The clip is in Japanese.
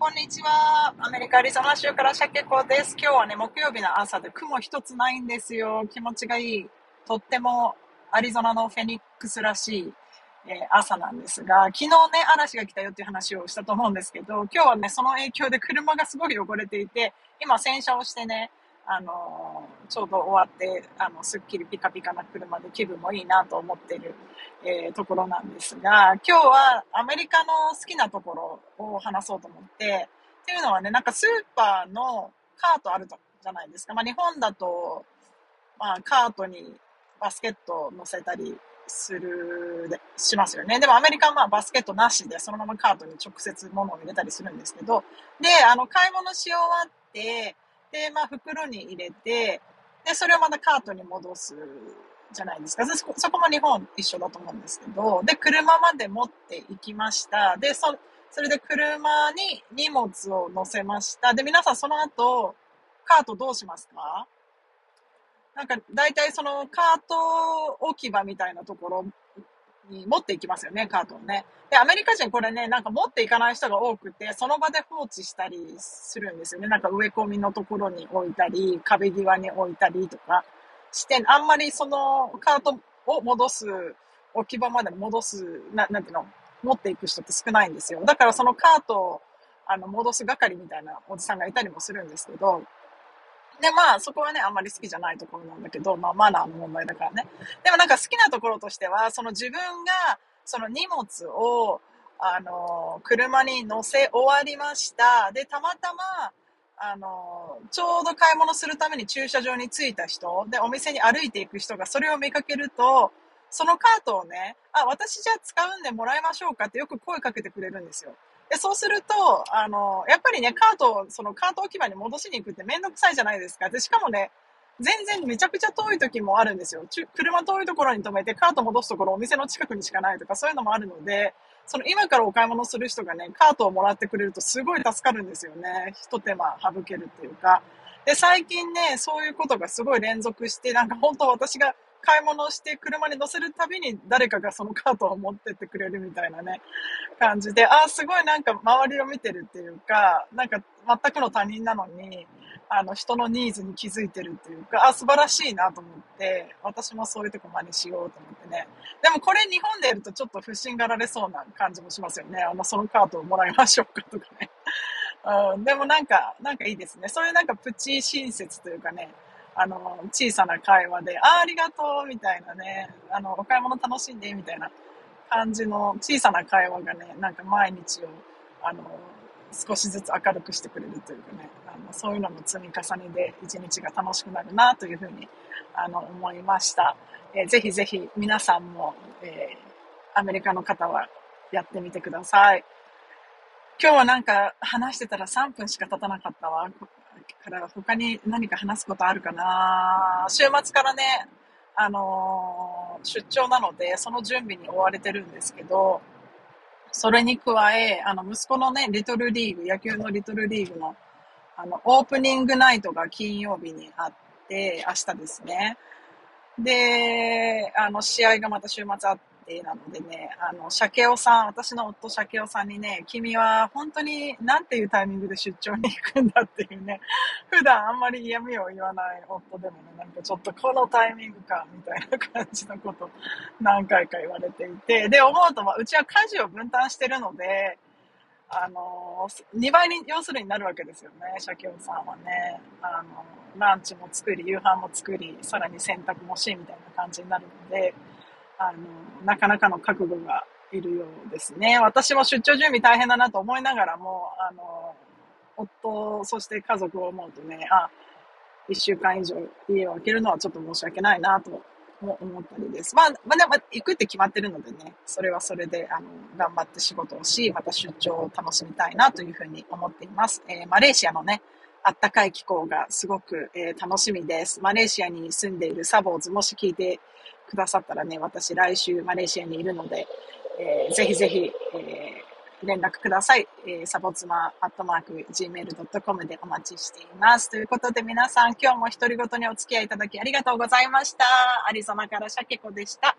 こんにちは。アメリカ・アリゾナ州からシャケコです。今日はね、木曜日の朝で雲一つないんですよ。気持ちがいい。とってもアリゾナのフェニックスらしい、えー、朝なんですが、昨日ね、嵐が来たよっていう話をしたと思うんですけど、今日はね、その影響で車がすごい汚れていて、今洗車をしてね、あの、ちょうど終わって、あの、すっきりピカピカな車で気分もいいなと思ってる、えー、ところなんですが、今日はアメリカの好きなところを話そうと思って、っていうのはね、なんかスーパーのカートあるじゃないですか。まあ日本だと、まあカートにバスケットを乗せたりするで、しますよね。でもアメリカはまあバスケットなしでそのままカートに直接物を入れたりするんですけど、で、あの買い物し終わって、で、まあ、袋に入れて、で、それをまたカートに戻すじゃないですか。そそこも日本一緒だと思うんですけど、で、車まで持って行きました。で、そ、それで車に荷物を乗せました。で、皆さんその後、カートどうしますか？なんか、大体そのカート置き場みたいなところに持っていきますよね、カートをね。で、アメリカ人これね、なんか持っていかない人が多くて、その場で放置したりするんですよね。なんか植え込みのところに置いたり、壁際に置いたりとかして、あんまりそのカートを戻す、置き場まで戻す、ななんていうの、持っていく人って少ないんですよ。だからそのカートをあの戻す係みたいなおじさんがいたりもするんですけど、で、まあ、そこはね、あんまり好きじゃないところなんだけど、まあ、マナーの問題だからね。でもなんか好きなところとしては、その自分が、その荷物を、あの、車に乗せ終わりました。で、たまたま、あの、ちょうど買い物するために駐車場に着いた人、で、お店に歩いていく人がそれを見かけると、そのカートをね、あ、私じゃあ使うんでもらいましょうかってよく声かけてくれるんですよ。で、そうすると、あの、やっぱりね、カートを、そのカート置き場に戻しに行くってめんどくさいじゃないですか。で、しかもね、全然めちゃくちゃ遠い時もあるんですよ。車遠いところに止めて、カート戻すところお店の近くにしかないとか、そういうのもあるので、その今からお買い物する人がね、カートをもらってくれるとすごい助かるんですよね。一手間省けるっていうか。で、最近ね、そういうことがすごい連続して、なんか本当私が買い物して車に乗せるたびに誰かがそのカートを持ってってくれるみたいなね、感じで、ああ、すごいなんか周りを見てるっていうか、なんか全くの他人なのに、あの人のニーズに気づいてるっていうか、ああ素晴らしいなと思って、私もそういうとこ真似しようと思ってね。でもこれ日本でやるとちょっと不審がられそうな感じもしますよね。あの、そのカートをもらいましょうかとかね。うん、でもなんか、なんかいいですね。そういうなんかプチ親切というかね、あの、小さな会話で、ああ、ありがとうみたいなね、あの、お買い物楽しんでみたいな感じの小さな会話がね、なんか毎日を、あの、少しずつ明るくしてくれるというかね、あのそういうのの積み重ねで一日が楽しくなるなというふうにあの思いました。えー、ぜひぜひ皆さんも、えー、アメリカの方はやってみてください。今日はなんか話してたら3分しか経たなかったわ。から他に何か話すことあるかな週末からね、あのー、出張なので、その準備に追われてるんですけど、それに加え、あの、息子のね、リトルリーグ、野球のリトルリーグの、あの、オープニングナイトが金曜日にあって、明日ですね。で、あの、試合がまた週末あっ定なのでね、あの、鮭尾さん、私の夫鮭尾さんにね、君は本当になんていうタイミングで出張に行くんだっていうね、普段あんまり嫌味を言わない夫でもね、なんかちょっとこのタイミングか、みたいな感じのこと何回か言われていて、で、思うと、まあ、うちは家事を分担してるので、あの、2倍に、要するになるわけですよね、鮭尾さんはね。あの、ランチも作り、夕飯も作り、さらに洗濯もし、みたいな感じになるので、あの、なかなかの覚悟がいるようですね。私も出張準備大変だなと思いながらも、あの、夫、そして家族を思うとね、あ、一週間以上家を空けるのはちょっと申し訳ないなと思ったりです。まあ、まあ、でも行くって決まってるのでね、それはそれで、あの、頑張って仕事をし、また出張を楽しみたいなというふうに思っています。えー、マレーシアのね、あったかい気候がすごく、えー、楽しみです。マレーシアに住んでいるサボーズ、もし聞いてくださったらね、私来週マレーシアにいるので、えー、ぜひぜひ、えー、連絡ください。えー、サボツマアットマーク gmail.com でお待ちしています。ということで皆さん今日も独り言にお付き合いいただきありがとうございました。アリゾナからシャケコでした。